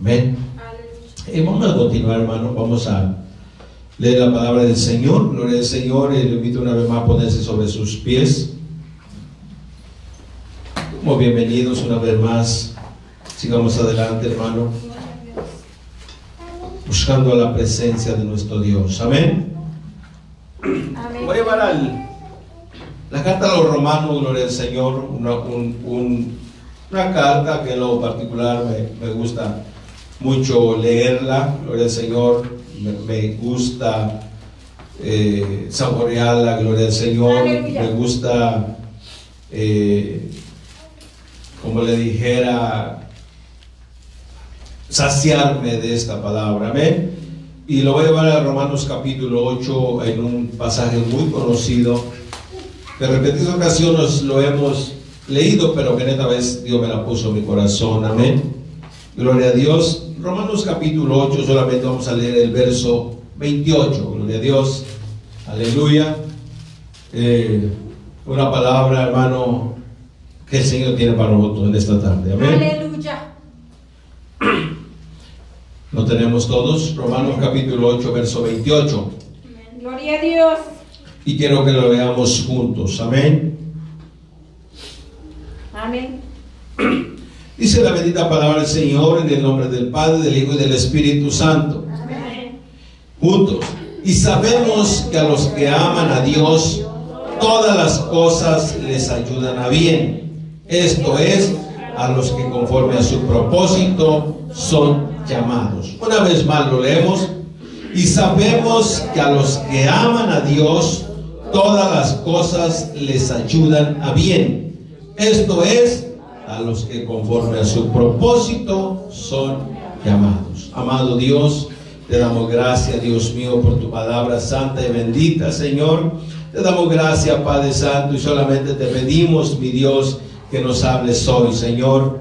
Amén. Y vamos a continuar, hermano. Vamos a leer la palabra del Señor. Gloria al Señor. Y le invito una vez más a ponerse sobre sus pies. Como bienvenidos una vez más. Sigamos adelante, hermano. Buscando la presencia de nuestro Dios. Amén. Voy a llevar al, la carta a los romanos, gloria al Señor, una, un- un- una carta que en lo particular me, me gusta mucho leerla, gloria al Señor, me, me gusta eh, saborearla, gloria al Señor, Aleluya. me gusta, eh, como le dijera, saciarme de esta palabra, amén. Y lo voy a llevar a Romanos capítulo 8 en un pasaje muy conocido, en repetidas ocasiones lo hemos leído, pero que en esta vez Dios me la puso en mi corazón, amén. Gloria a Dios. Romanos capítulo 8, solamente vamos a leer el verso 28, gloria a Dios, aleluya. Eh, una palabra, hermano, que el Señor tiene para nosotros en esta tarde, amén. Aleluya. Lo tenemos todos, Romanos capítulo 8, verso 28. Gloria a Dios. Y quiero que lo veamos juntos, amén. Amén. Dice la bendita palabra del Señor en el nombre del Padre, del Hijo y del Espíritu Santo. Amén. Juntos. Y sabemos que a los que aman a Dios, todas las cosas les ayudan a bien. Esto es, a los que conforme a su propósito son llamados. Una vez más lo leemos. Y sabemos que a los que aman a Dios, todas las cosas les ayudan a bien. Esto es, a los que conforme a su propósito son llamados. Amado Dios, te damos gracias, Dios mío, por tu palabra santa y bendita, Señor. Te damos gracias, Padre Santo, y solamente te pedimos, mi Dios, que nos hables hoy, Señor,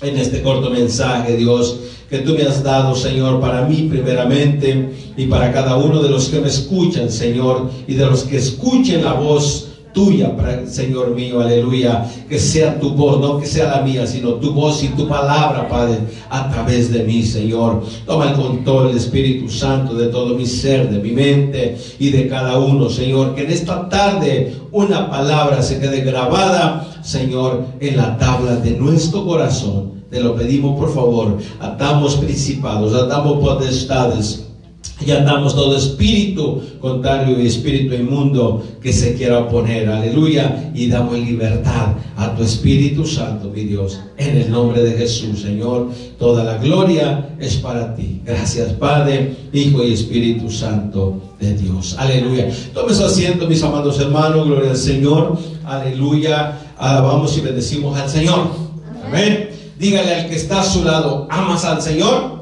en este corto mensaje, Dios, que tú me has dado, Señor, para mí primeramente y para cada uno de los que me escuchan, Señor, y de los que escuchen la voz tuya, Señor mío, aleluya, que sea tu voz, no que sea la mía, sino tu voz y tu palabra, Padre, a través de mí, Señor. Toma el control, Espíritu Santo, de todo mi ser, de mi mente y de cada uno, Señor, que en esta tarde una palabra se quede grabada, Señor, en la tabla de nuestro corazón. Te lo pedimos, por favor, atamos principados, atamos potestades. Y atamos todo espíritu contrario y espíritu inmundo que se quiera oponer. Aleluya. Y damos libertad a tu Espíritu Santo, mi Dios. En el nombre de Jesús, Señor. Toda la gloria es para ti. Gracias, Padre, Hijo y Espíritu Santo de Dios. Aleluya. Tome su asiento, mis amados hermanos. Gloria al Señor. Aleluya. Alabamos y bendecimos al Señor. Amén. Dígale al que está a su lado, ¿amas al Señor?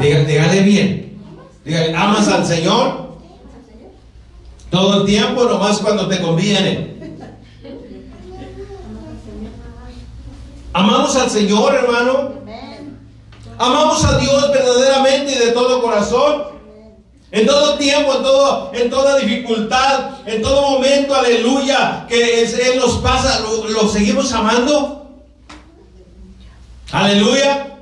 Dígale, dígale bien. Dígale, ¿amas al Señor? Todo el tiempo, nomás cuando te conviene. ¿Amamos al Señor, hermano? ¿Amamos a Dios verdaderamente y de todo corazón? En todo tiempo, en, todo, en toda dificultad, en todo momento, aleluya, que Él nos pasa, lo seguimos amando. Aleluya.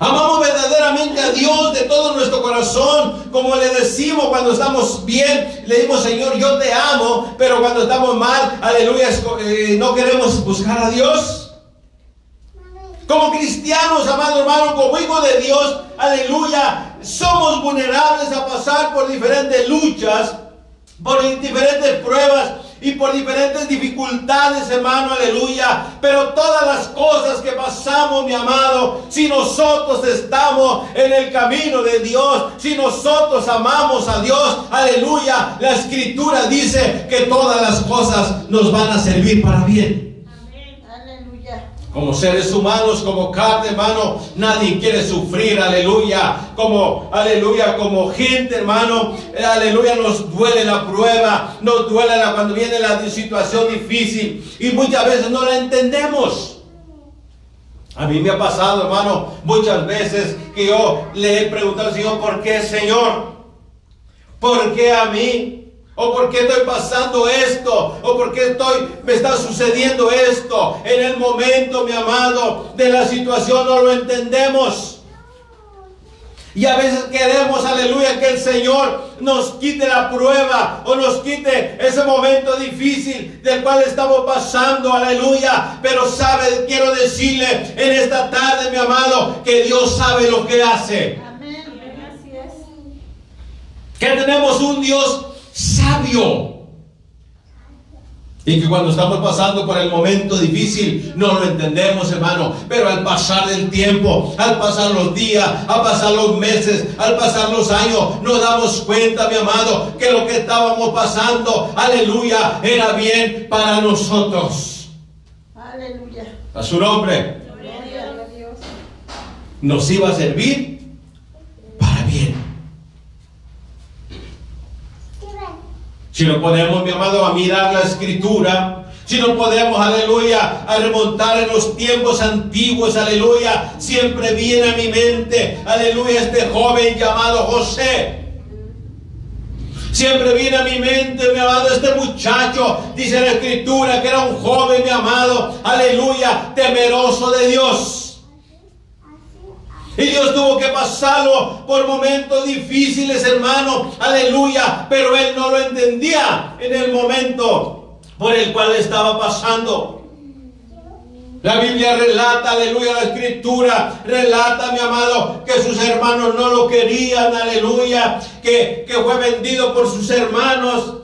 Amamos verdaderamente a Dios de todo nuestro corazón, como le decimos cuando estamos bien, le decimos Señor, yo te amo, pero cuando estamos mal, aleluya, eh, no queremos buscar a Dios. Como cristianos, amado hermano, como hijos de Dios, aleluya, somos vulnerables a pasar por diferentes luchas, por diferentes pruebas y por diferentes dificultades, hermano, aleluya. Pero todas las cosas que pasamos, mi amado, si nosotros estamos en el camino de Dios, si nosotros amamos a Dios, aleluya, la escritura dice que todas las cosas nos van a servir para bien. Como seres humanos, como carne, hermano, nadie quiere sufrir, aleluya. Como, aleluya, como gente, hermano, aleluya, nos duele la prueba, nos duele cuando viene la situación difícil y muchas veces no la entendemos. A mí me ha pasado, hermano, muchas veces que yo le he preguntado al Señor, ¿por qué, Señor? ¿Por qué a mí? ¿O por qué estoy pasando esto? ¿O por qué estoy, me está sucediendo esto? En el momento, mi amado, de la situación no lo entendemos. Y a veces queremos, aleluya, que el Señor nos quite la prueba o nos quite ese momento difícil del cual estamos pasando, aleluya. Pero sabe, quiero decirle en esta tarde, mi amado, que Dios sabe lo que hace. Amén. Así es. Que tenemos un Dios sabio. Y que cuando estamos pasando por el momento difícil no lo entendemos, hermano. Pero al pasar del tiempo, al pasar los días, al pasar los meses, al pasar los años, nos damos cuenta, mi amado, que lo que estábamos pasando, aleluya, era bien para nosotros. Aleluya. A su nombre Gloria a Dios. nos iba a servir para bien. Si no podemos, mi amado, a mirar la escritura, si no podemos, aleluya, a remontar en los tiempos antiguos, aleluya, siempre viene a mi mente, aleluya, este joven llamado José. Siempre viene a mi mente, mi amado, este muchacho, dice la escritura, que era un joven, mi amado, aleluya, temeroso de Dios. Dios tuvo que pasarlo por momentos difíciles, hermano. Aleluya. Pero él no lo entendía en el momento por el cual estaba pasando. La Biblia relata, aleluya, la escritura relata, mi amado, que sus hermanos no lo querían, aleluya, que, que fue vendido por sus hermanos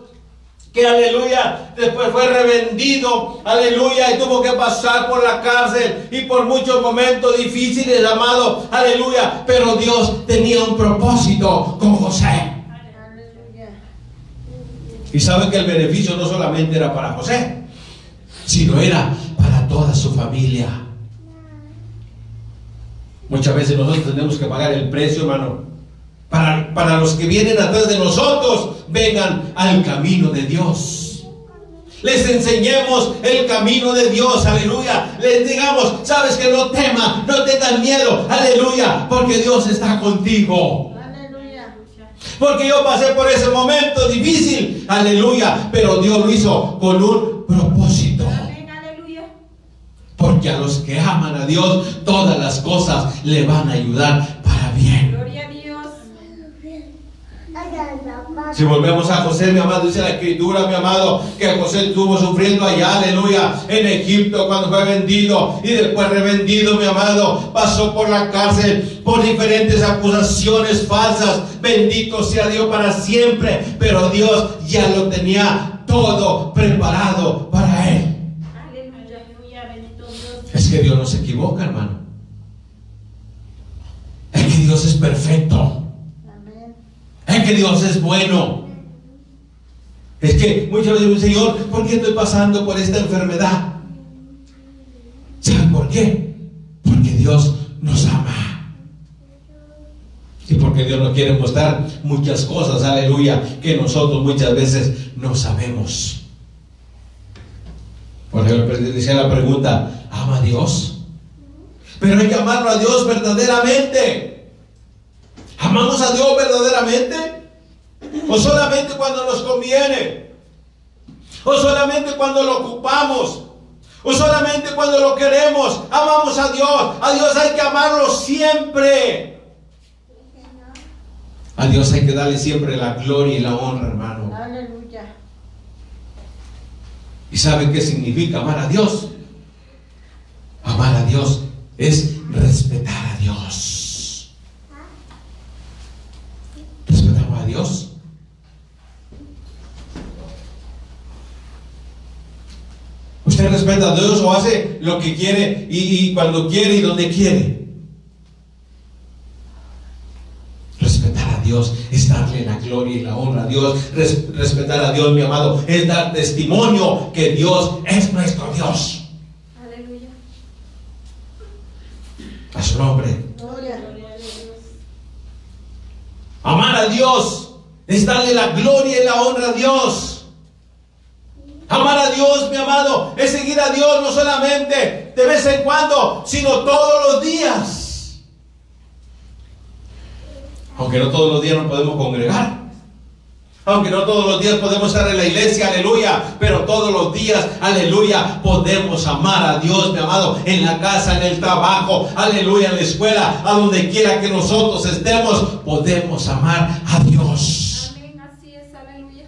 que aleluya, después fue revendido, aleluya, y tuvo que pasar por la cárcel y por muchos momentos difíciles, amado, aleluya, pero Dios tenía un propósito con José. Y sabe que el beneficio no solamente era para José, sino era para toda su familia. Muchas veces nosotros tenemos que pagar el precio, hermano, para, para los que vienen atrás de nosotros, vengan al camino de Dios. Les enseñemos el camino de Dios, aleluya. Les digamos, sabes que no temas, no tengas miedo, aleluya, porque Dios está contigo. Aleluya. Porque yo pasé por ese momento difícil, aleluya, pero Dios lo hizo con un propósito. Aleluya. Porque a los que aman a Dios, todas las cosas le van a ayudar para bien. Gloria a Dios. Si volvemos a José, mi amado, dice la escritura, mi amado, que José estuvo sufriendo allá, aleluya, en Egipto cuando fue vendido y después revendido, mi amado, pasó por la cárcel por diferentes acusaciones falsas. Bendito sea Dios para siempre, pero Dios ya lo tenía todo preparado para él. Es que Dios no se equivoca, hermano. Es que Dios es perfecto. Que Dios es bueno. Es que muchas veces, Señor, ¿por qué estoy pasando por esta enfermedad? ¿Saben por qué? Porque Dios nos ama. Y porque Dios nos quiere mostrar muchas cosas, aleluya, que nosotros muchas veces no sabemos. Por ejemplo, decía la pregunta, ¿ama a Dios? Pero hay que amarlo a Dios verdaderamente. ¿Amamos a Dios verdaderamente? ¿O solamente cuando nos conviene? ¿O solamente cuando lo ocupamos? ¿O solamente cuando lo queremos? Amamos a Dios. A Dios hay que amarlo siempre. A Dios hay que darle siempre la gloria y la honra, hermano. Aleluya. ¿Y sabe qué significa amar a Dios? Amar a Dios es respetar a Dios. ¿Respetamos a Dios? ¿Usted respeta a Dios o hace lo que quiere y, y cuando quiere y donde quiere? Respetar a Dios es darle la gloria y la honra a Dios. Res- respetar a Dios, mi amado, es dar testimonio que Dios es nuestro Dios. Aleluya. A su nombre. Gloria. Gloria a Dios. Amar a Dios es darle la gloria y la honra a Dios. Amar a Dios, mi amado, es seguir a Dios no solamente de vez en cuando, sino todos los días. Aunque no todos los días nos podemos congregar. Aunque no todos los días podemos estar en la iglesia, aleluya, pero todos los días, aleluya, podemos amar a Dios, mi amado, en la casa, en el trabajo, aleluya, en la escuela, a donde quiera que nosotros estemos, podemos amar a Dios. Amén, así es, aleluya.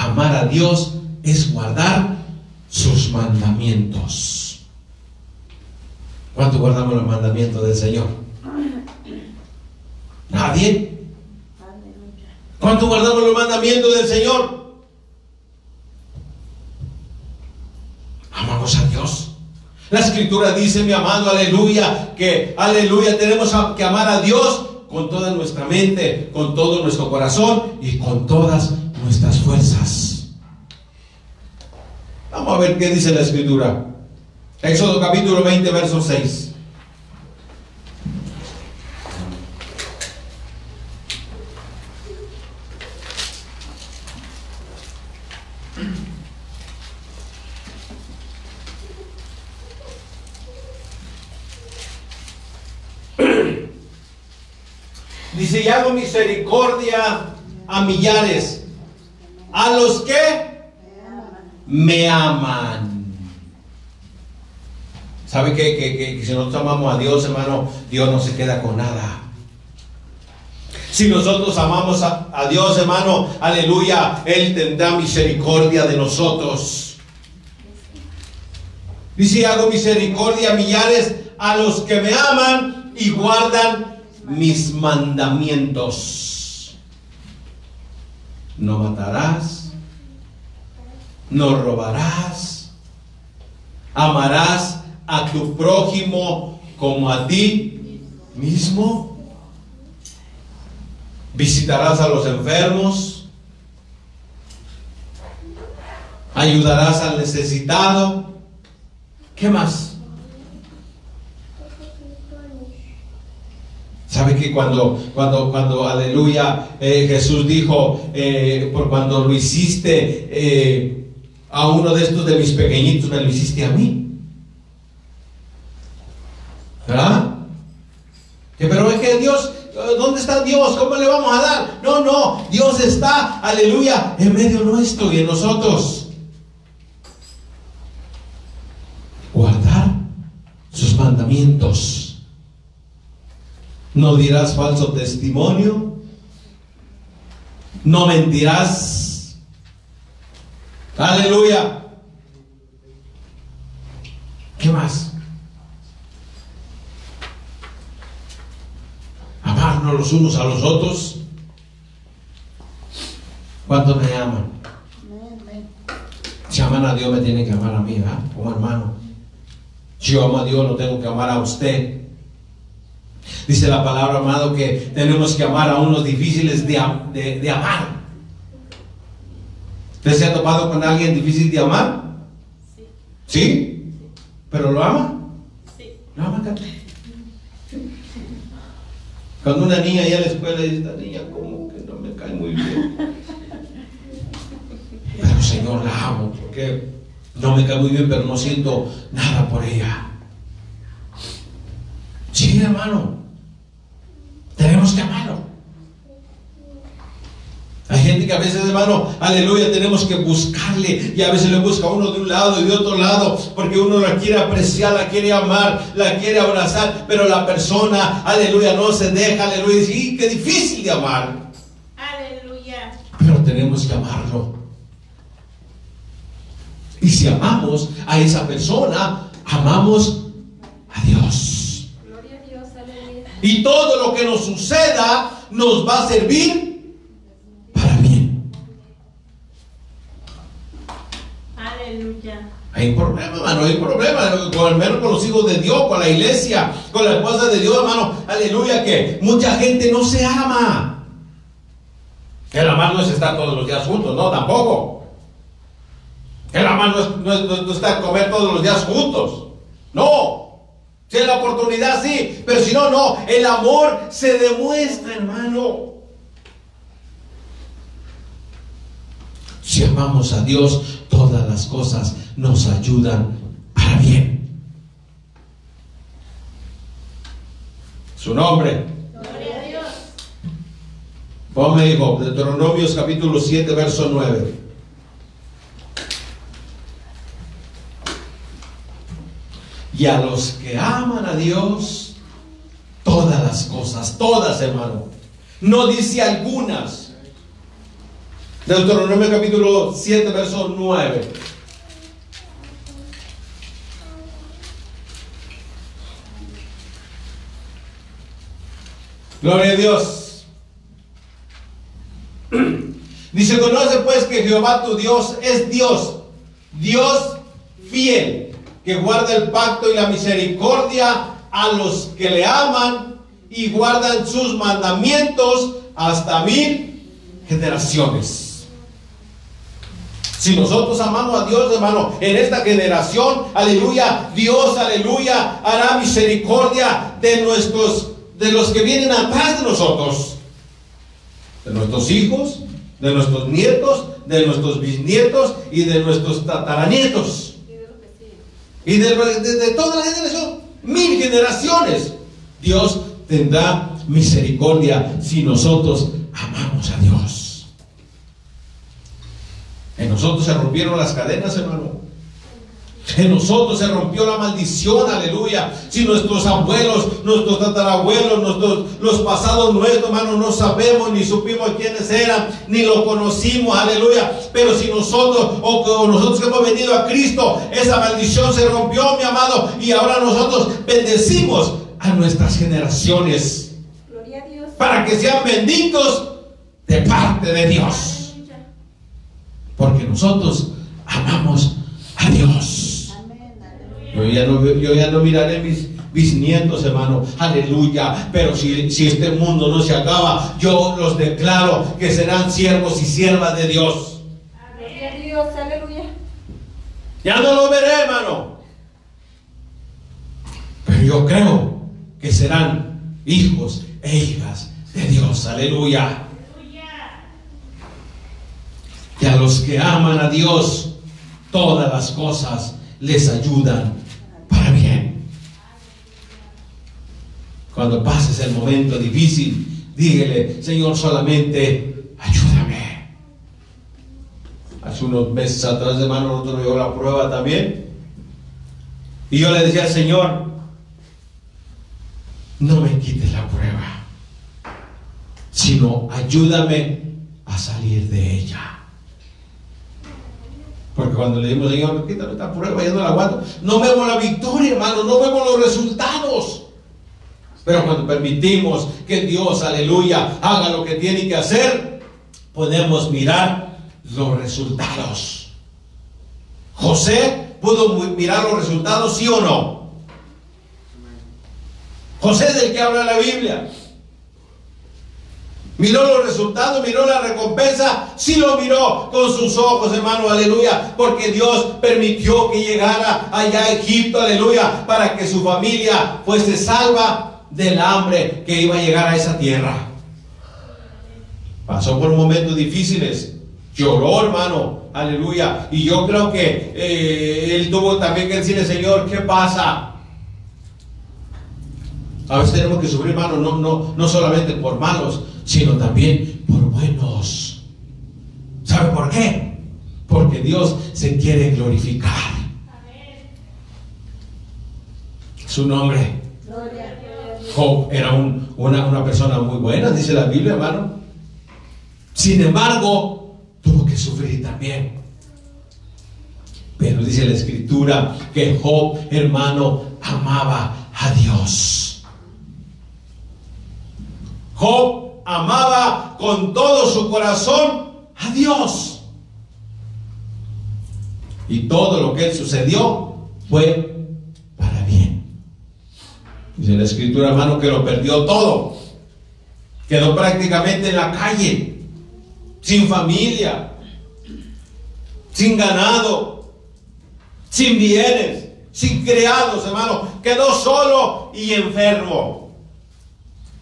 Amar a Dios es guardar sus mandamientos. ¿Cuánto guardamos los mandamientos del Señor? Nadie. ¿Cuánto guardamos los mandamientos del Señor? Amamos a Dios. La escritura dice, mi amado, aleluya, que aleluya, tenemos que amar a Dios con toda nuestra mente, con todo nuestro corazón y con todas nuestras fuerzas. Vamos a ver qué dice la escritura. Éxodo capítulo 20, verso 6. Dice, y hago misericordia a millares, a los que Me aman. ¿Sabe que, que- que- que si nosotros amamos a Dios, hermano, Dios no se queda con nada? Si nosotros amamos a, a Dios, hermano, aleluya, Él tendrá misericordia de nosotros. Dice, hago misericordia a millares a los que me aman y guardan mis mandamientos. No matarás, no robarás, amarás a tu prójimo como a ti mismo, visitarás a los enfermos, ayudarás al necesitado. ¿Qué más? ¿Sabe que cuando, cuando, cuando, aleluya, eh, Jesús dijo, eh, por cuando lo hiciste eh, a uno de estos de mis pequeñitos, me lo hiciste a mí? ¿Verdad? Pero es que Dios, ¿dónde está Dios? ¿Cómo le vamos a dar? No, no, Dios está, aleluya, en medio nuestro y en nosotros. Guardar sus mandamientos. No dirás falso testimonio. No mentirás. Aleluya. ¿Qué más? Amarnos los unos a los otros. ¿Cuántos me aman? Si aman a Dios, me tienen que amar a mí, ¿verdad? Como hermano. Si yo amo a Dios, lo tengo que amar a usted. Dice la palabra, amado, que tenemos que amar a unos difíciles de, de- de amar. ¿Usted se ha topado con alguien difícil de amar? Sí, ¿Sí? ¿Pero lo ama? sí. ¿Lo ama, Cata? Cuando una niña ya a la escuela dice, esta niña como que no me cae muy bien. Pero Señor, la amo porque no me cae muy bien, pero no siento nada por ella. Sí, hermano. Tenemos que amarlo. Hay gente que a veces, hermano, aleluya, tenemos que buscarle y a veces le busca uno de un lado y de otro lado porque uno la quiere apreciar, la quiere amar, la quiere abrazar, pero la persona, aleluya, no se deja, aleluya, y dice, "Y qué difícil de amar. Aleluya. Pero tenemos que amarlo. Y si amamos a esa persona, amamos a Dios. Gloria a Dios, aleluya. Y todo lo que nos suceda nos va a servir para bien. Aleluya. Hay problema, hermano, hay problema, con al menos con los hijos de Dios, con la iglesia, con la esposa de Dios, hermano. Aleluya, que mucha gente no se ama. El amar no es estar todos los días juntos, no, tampoco. El amar no es, no es- no es- no es estar comer todos los días juntos. No. Si hay la oportunidad, sí, pero si no, no. El amor se demuestra, hermano. Si amamos a Dios, todas las cosas nos ayudan para bien. Su nombre. Gloria a Dios. Ponme, hijo, Deuteronomios capítulo 7, verso 9. Y a los que aman a Dios, todas las cosas, todas, hermano. No dice algunas. Deuteronomio capítulo 7, verso 9. Gloria a Dios. Dice, conoce pues que Jehová tu Dios es Dios, Dios fiel, que guarda el pacto y la misericordia a los que le aman y guardan sus mandamientos hasta mil generaciones. Si nosotros amamos a Dios, hermano, en esta generación, aleluya, Dios, aleluya, hará misericordia de nuestros, de los que vienen atrás de nosotros, de nuestros hijos, de nuestros nietos, de nuestros bisnietos y de nuestros tataranietos. Y de, de, de toda la generación, mil generaciones. Dios tendrá misericordia si nosotros amamos a Dios. En nosotros se rompieron las cadenas, hermano. En nosotros se rompió la maldición, aleluya. Si nuestros abuelos, nuestros tatarabuelos, nuestros, los pasados nuestros, hermano, no sabemos ni supimos quiénes eran, ni lo conocimos, aleluya. Pero si nosotros, o, o nosotros que hemos venido a Cristo, esa maldición se rompió, mi amado, y ahora nosotros bendecimos a nuestras generaciones Gloria a Dios. para que sean benditos de parte de Dios. Porque nosotros amamos a Dios. Yo ya no, yo ya no miraré mis bisnietos, hermano. Aleluya. Pero si, si este mundo no se acaba, yo los declaro que serán siervos y siervas de Dios. Dios. Aleluya. Ya no lo veré, hermano. Pero yo creo que serán hijos e hijas de Dios. Aleluya. Y a los que aman a Dios, todas las cosas les ayudan Cuando pases el momento difícil, dígale, Señor, solamente ayúdame. Hace unos meses atrás, hermano, nosotros nos llegó la prueba también. Y yo le decía, Señor, no me quites la prueba, sino ayúdame a salir de ella. Porque cuando le dimos, Señor, quítame esta prueba, ya no la aguanto. No vemos la victoria, hermano, no vemos los resultados. Pero cuando permitimos que Dios, aleluya, haga lo que tiene que hacer, podemos mirar los resultados. José pudo mirar los resultados, sí o no. José es del que habla la Biblia. Miró los resultados, miró la recompensa, sí lo miró con sus ojos, hermano, aleluya, porque Dios permitió que llegara allá a Egipto, aleluya, para que su familia fuese salva del hambre que iba a llegar a esa tierra. Pasó por momentos difíciles, lloró, hermano, aleluya, y yo creo que eh, él tuvo también que decirle, Señor, ¿qué pasa? A veces tenemos que sufrir, hermano, no, no, no solamente por malos, sino también por buenos. ¿Sabe por qué? Porque Dios se quiere glorificar. Su nombre. Job era un- una, una persona muy buena, dice la Biblia, hermano. Sin embargo, tuvo que sufrir también. Pero dice la escritura que Job, hermano, amaba a Dios. Job amaba con todo su corazón a Dios. Y todo lo que sucedió fue. Dice la escritura, hermano, que lo perdió todo. Quedó prácticamente en la calle, sin familia, sin ganado, sin bienes, sin criados, hermano. Quedó solo y enfermo.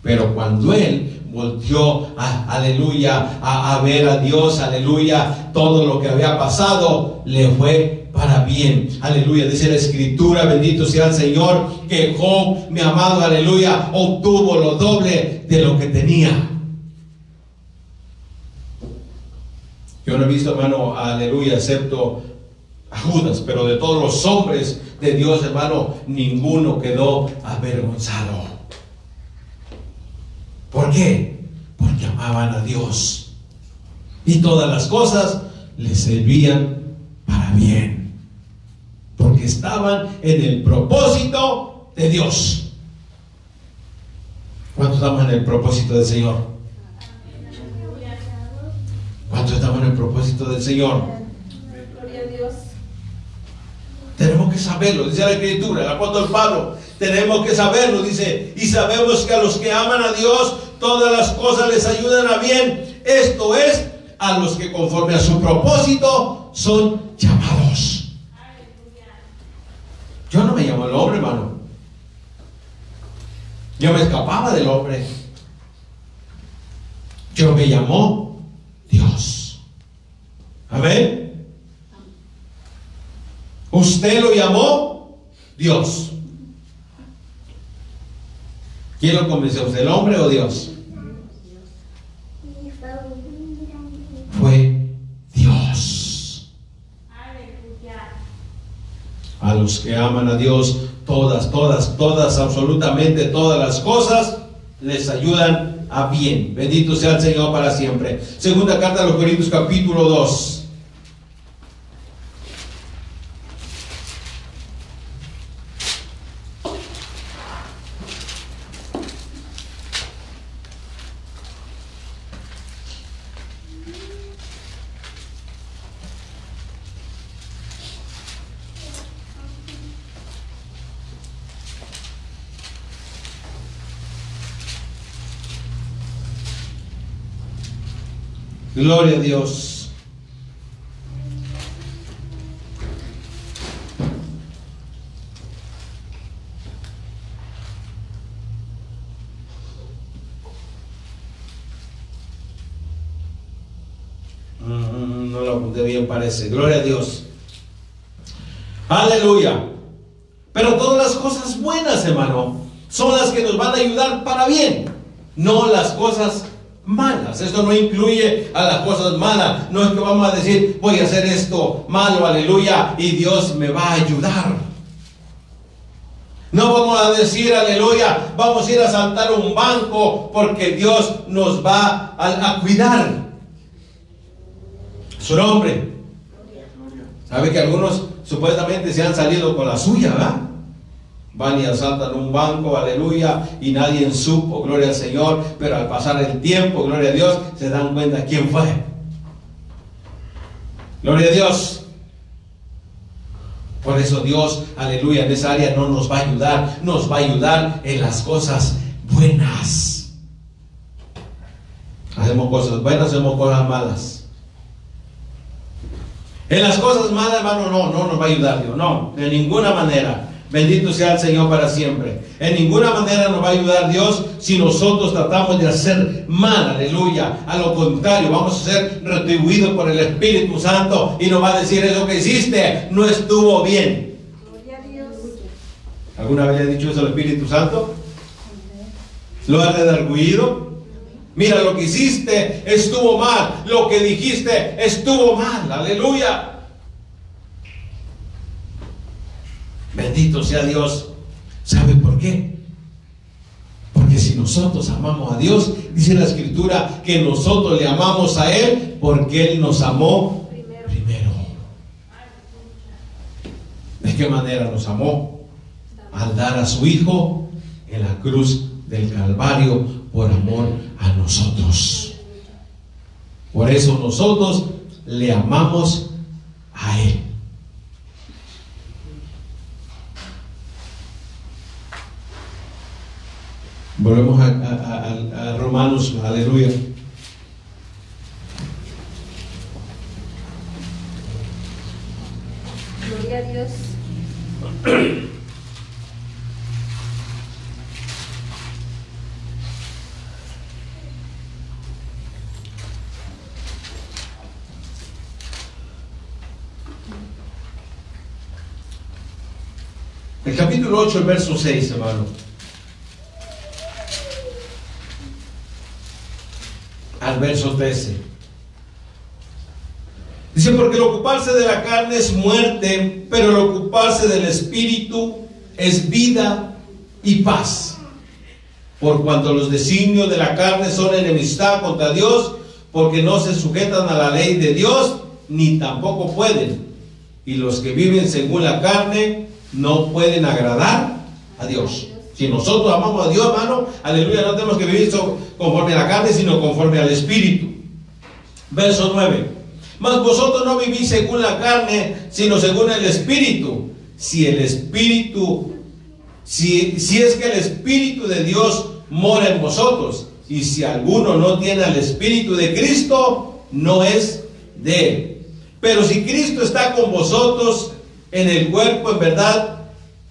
Pero cuando él volteó, a- aleluya, a, a ver a Dios, aleluya, todo lo que había pasado, le fue para bien. Aleluya, dice la escritura, bendito sea el Señor, que Job, mi amado, aleluya, obtuvo lo doble de lo que tenía. Yo no he visto, hermano, aleluya, excepto a Judas, pero de todos los hombres de Dios, hermano, ninguno quedó avergonzado. ¿Por qué? Porque amaban a Dios. Y todas las cosas les servían para bien. Porque estaban en el propósito de Dios. ¿Cuántos estamos en el propósito del Señor? ¿Cuántos estamos en el propósito del Señor? Gloria a Dios. Tenemos que saberlo, dice la Escritura, el apóstol Pablo. Tenemos que saberlo, dice, y sabemos que a los que aman a Dios, todas las cosas les ayudan a bien. Esto es, a los que conforme a su propósito son llamados. Yo no me llamo el hombre, hermano. Yo me escapaba del hombre. Yo me llamó Dios. Amén. Usted lo llamó Dios. ¿Quién lo convenció? ¿Usted el hombre o Dios? A los que aman a Dios, todas, todas, todas, absolutamente todas las cosas les ayudan a bien. Bendito sea el Señor para siempre. Segunda carta a los Corintios capítulo 2. Gloria a Dios. Mm, No lo apunté bien, parece. Gloria a Dios. Aleluya. Pero todas las cosas buenas, hermano, son las que nos van a ayudar para bien, no las cosas malas. Esto no incluye a las cosas malas. No es que vamos a decir, voy a hacer esto malo, aleluya, y Dios me va a ayudar. No vamos a decir, aleluya, vamos a ir a saltar un banco porque Dios nos va a, a cuidar. Su nombre. ¿Sabe que algunos supuestamente se han salido con la suya, ¿verdad? Van y asaltan un banco, aleluya, y nadie supo, gloria al Señor, pero al pasar el tiempo, gloria a Dios, se dan cuenta quién fue. Gloria a Dios. Por eso Dios, aleluya, en esa área no nos va a ayudar, nos va a ayudar en las cosas buenas. Hacemos cosas buenas, hacemos cosas malas. En las cosas malas, hermano, no, no nos va a ayudar Dios, no, de ninguna manera. Bendito sea el Señor para siempre. En ninguna manera nos va a ayudar Dios si nosotros tratamos de hacer mal, aleluya. A lo contrario, vamos a ser retribuidos por el Espíritu Santo y nos va a decir eso que hiciste no estuvo bien. Gloria a Dios. ¿Alguna vez ha dicho eso al Espíritu Santo? ¿Lo ha redarguido? Mira, lo que hiciste estuvo mal. Lo que dijiste estuvo mal. Aleluya. Bendito sea Dios. ¿Sabe por qué? Porque si nosotros amamos a Dios, dice la escritura que nosotros le amamos a Él porque Él nos amó Primero. ¿De qué manera nos amó? Al dar a su Hijo en la cruz del Calvario por amor a nosotros. Por eso nosotros le amamos a Él. Volvemos a, a- a- a Romanos, aleluya. Gloria a Dios. El capítulo 8, el verso 6, hermano. Verso 13. Dice, porque el ocuparse de la carne es muerte, pero el ocuparse del espíritu es vida y paz. Por cuanto los designios de la carne son enemistad contra Dios, porque no se sujetan a la ley de Dios, ni tampoco pueden. Y los que viven según la carne no pueden agradar a Dios. Si nosotros amamos a Dios, hermano, aleluya, no tenemos que vivir conforme a la carne, sino conforme al Espíritu. Verso 9. Mas vosotros no vivís según la carne, sino según el Espíritu. Si el Espíritu, si, si es que el Espíritu de Dios mora en vosotros, y si alguno no tiene el Espíritu de Cristo, no es de él. Pero si Cristo está con vosotros en el cuerpo, en verdad,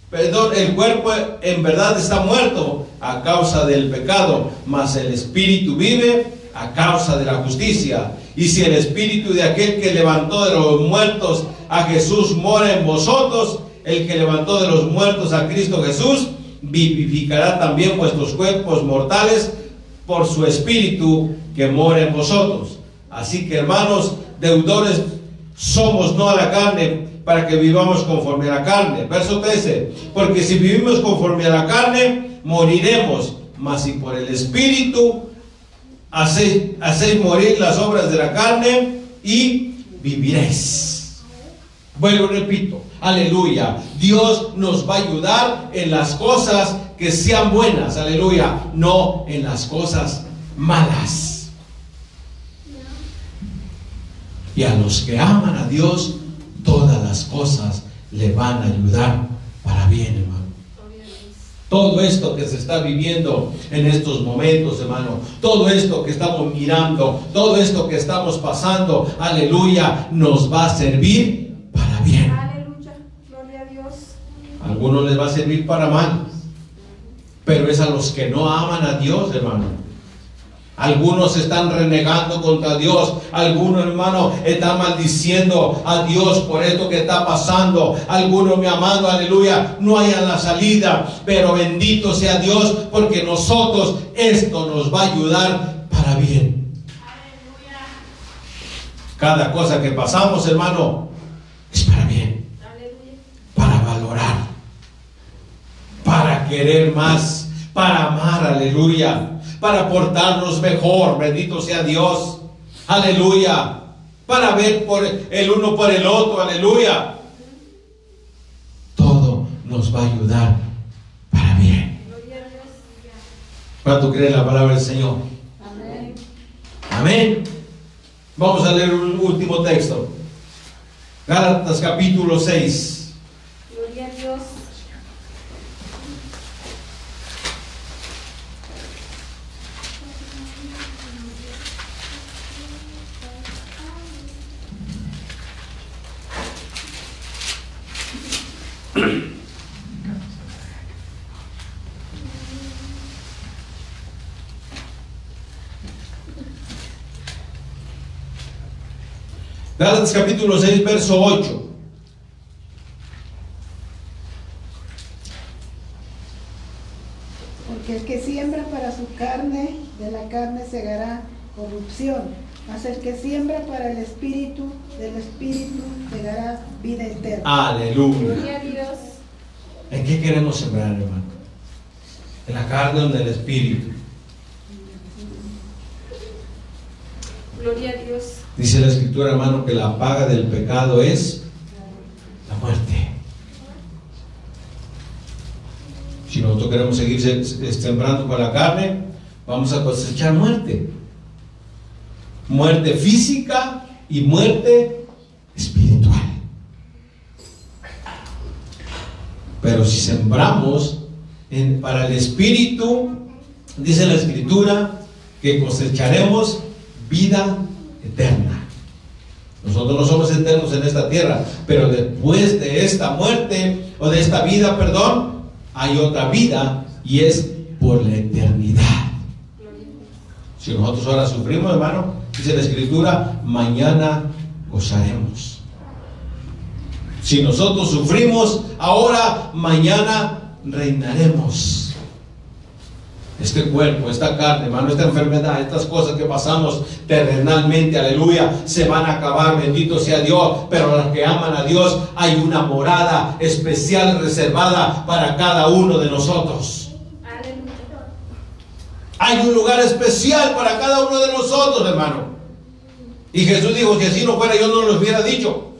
perdón, el cuerpo en verdad está muerto a causa del pecado, mas el Espíritu vive a causa de la justicia. Y si el espíritu de aquel que levantó de los muertos a Jesús mora en vosotros, el que levantó de los muertos a Cristo Jesús, vivificará también vuestros cuerpos mortales por su espíritu que mora en vosotros. Así que hermanos, deudores somos no a la carne para que vivamos conforme a la carne. Verso 13, porque si vivimos conforme a la carne, moriremos, mas si por el espíritu hacéis, morir las obras de la carne y viviréis. Vuelvo, repito, aleluya. Dios nos va a ayudar en las cosas que sean buenas, aleluya, no en las cosas malas. Y a los que aman a Dios, todas las cosas le van a ayudar para bien, hermano. Todo esto que se está viviendo en estos momentos, hermano, todo esto que estamos mirando, todo esto que estamos pasando, aleluya, nos va a servir para bien. Aleluya, gloria a Dios. algunos les va a servir para mal, pero es a los que no aman a Dios, hermano. Algunos están renegando contra Dios. Algunos, hermano, están maldiciendo a Dios por esto que está pasando. Algunos, mi amado, aleluya, no hayan la salida. Pero bendito sea Dios porque nosotros esto nos va a ayudar para bien. Cada cosa que pasamos, hermano, es para bien. Para valorar. Para querer más. Para amar, aleluya para portarnos mejor, bendito sea Dios, aleluya, para ver por el uno por el otro, aleluya. Todo nos va a ayudar para bien. ¿Cuánto cree la palabra del Señor? Amén. Amén. Vamos a leer un último texto. Gálatas capítulo 6. Gálatas capítulo 6, verso 8. Porque el que siembra para su carne, de la carne segará corrupción. Mas el que siembra para el espíritu, del espíritu segará vida eterna. Aleluya. Gloria a Dios. ¿En qué queremos sembrar, hermano? En la carne o en el espíritu. Dice la escritura, hermano, que la paga del pecado es la muerte. Si nosotros queremos seguir sembrando con la carne, vamos a cosechar muerte. Muerte física y muerte espiritual. Pero si sembramos para el espíritu, dice la escritura, que cosecharemos vida eterna. Nosotros no somos eternos en esta tierra, pero después de esta muerte o de esta vida, perdón, hay otra vida y es por la eternidad. Si nosotros ahora sufrimos, hermano, dice la escritura, mañana gozaremos. Si nosotros sufrimos ahora, mañana reinaremos. Este cuerpo, esta carne, hermano, esta enfermedad, estas cosas que pasamos terrenalmente, aleluya, se van a acabar, bendito sea Dios, pero los que aman a Dios hay una morada especial reservada para cada uno de nosotros. Hay un lugar especial para cada uno de nosotros, hermano. Y Jesús dijo, que si no fuera yo no lo hubiera dicho.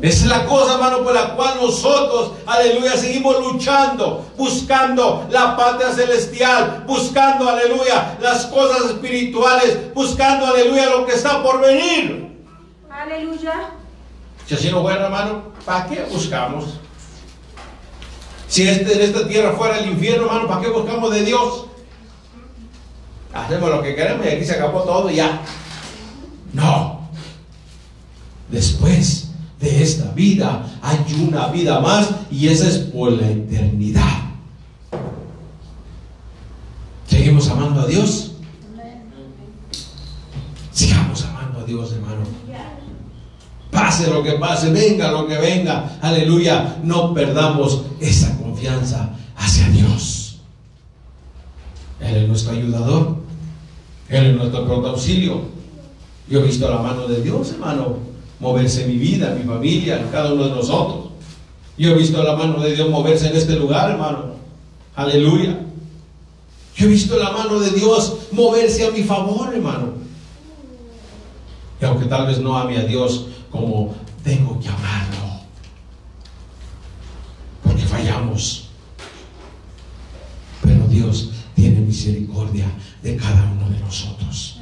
Esa es la cosa, hermano, por la cual nosotros, aleluya, seguimos luchando, buscando la patria celestial, buscando, aleluya, las cosas espirituales, buscando, aleluya, lo que está por venir. Aleluya. Si así no fuera, hermano, ¿para qué buscamos? Si este, en esta tierra fuera el infierno, hermano, ¿para qué buscamos de Dios? Hacemos lo que queremos y aquí se acabó todo y ya. No. Después de esta vida hay una vida más y esa es por la eternidad. ¿Seguimos amando a Dios? Sigamos amando a Dios, hermano. Pase lo que pase, venga lo que venga. Aleluya. No perdamos esa confianza hacia Dios. Él es nuestro ayudador. Él es nuestro pronto auxilio. Yo he visto la mano de Dios, hermano moverse mi vida, mi familia, cada uno de nosotros. Yo he visto la mano de Dios moverse en este lugar, hermano. Aleluya. Yo he visto la mano de Dios moverse a mi favor, hermano. Y aunque tal vez no ame a Dios como tengo que amarlo, porque fallamos. Pero Dios tiene misericordia de cada uno de nosotros.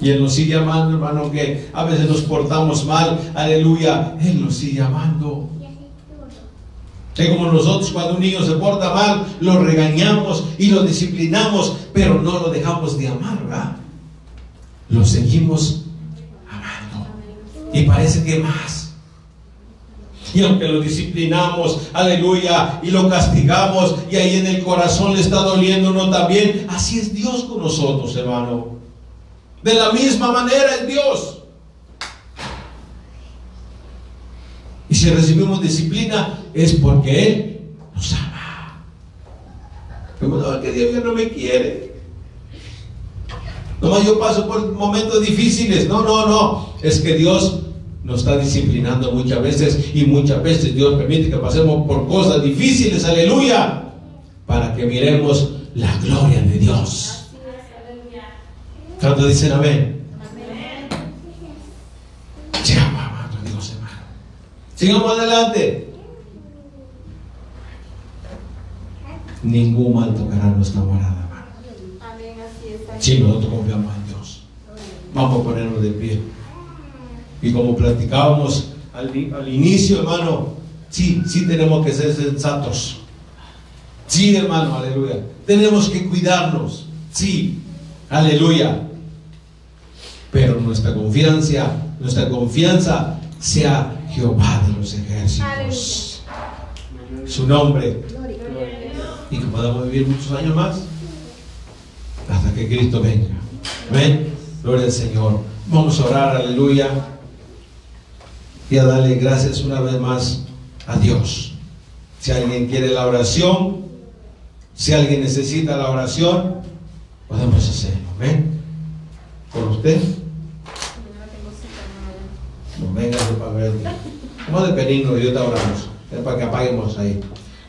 Y Él nos sigue amando, hermano, que a veces nos portamos mal. Aleluya. Él nos sigue amando. Que como nosotros cuando un niño se porta mal, lo regañamos y lo disciplinamos, pero no lo dejamos de amar, ¿verdad? Lo seguimos amando. Y parece que más. Y aunque lo disciplinamos, aleluya, y lo castigamos, y ahí en el corazón le está doliendo no también, así es Dios con nosotros, hermano. De la misma manera es Dios. Y si recibimos disciplina es porque Él nos ama. Como que Dios ya no me quiere. No, yo paso por momentos difíciles. No, no, no. Es que Dios nos está disciplinando muchas veces y muchas veces Dios permite que pasemos por cosas difíciles. Aleluya. Para que miremos la gloria de Dios. ¿Cuántos dicen amén? Amén. Sigamos amando a Dios, hermano. Sigamos adelante. Ningún mal tocará nuestra morada, hermano. Si nosotros confiamos en Dios. Vamos a ponernos de pie. Y como platicábamos al, al inicio, hermano, sí, sí tenemos que ser sensatos. Sí, hermano, aleluya. Tenemos que cuidarnos. Sí, aleluya pero nuestra confianza, nuestra confianza sea Jehová de los ejércitos. Su nombre. Y que podamos vivir muchos años más hasta que Cristo venga. Amén. Gloria al Señor. Vamos a orar, aleluya. Y a darle gracias una vez más a Dios. Si alguien quiere la oración, si alguien necesita la oración, podemos hacerlo. Amén. Por usted. Venga ver. Vamos de benigno, Dios te oramos. para que apaguemos ahí.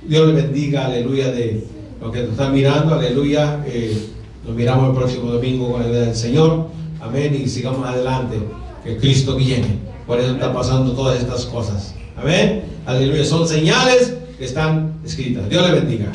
Dios le bendiga, aleluya, de lo que nos está mirando, aleluya. Eh, nos miramos el próximo domingo con la del Señor. Amén. Y sigamos adelante. Que Cristo viene. Por eso están pasando todas estas cosas. Amén. Aleluya. Son señales que están escritas. Dios le bendiga.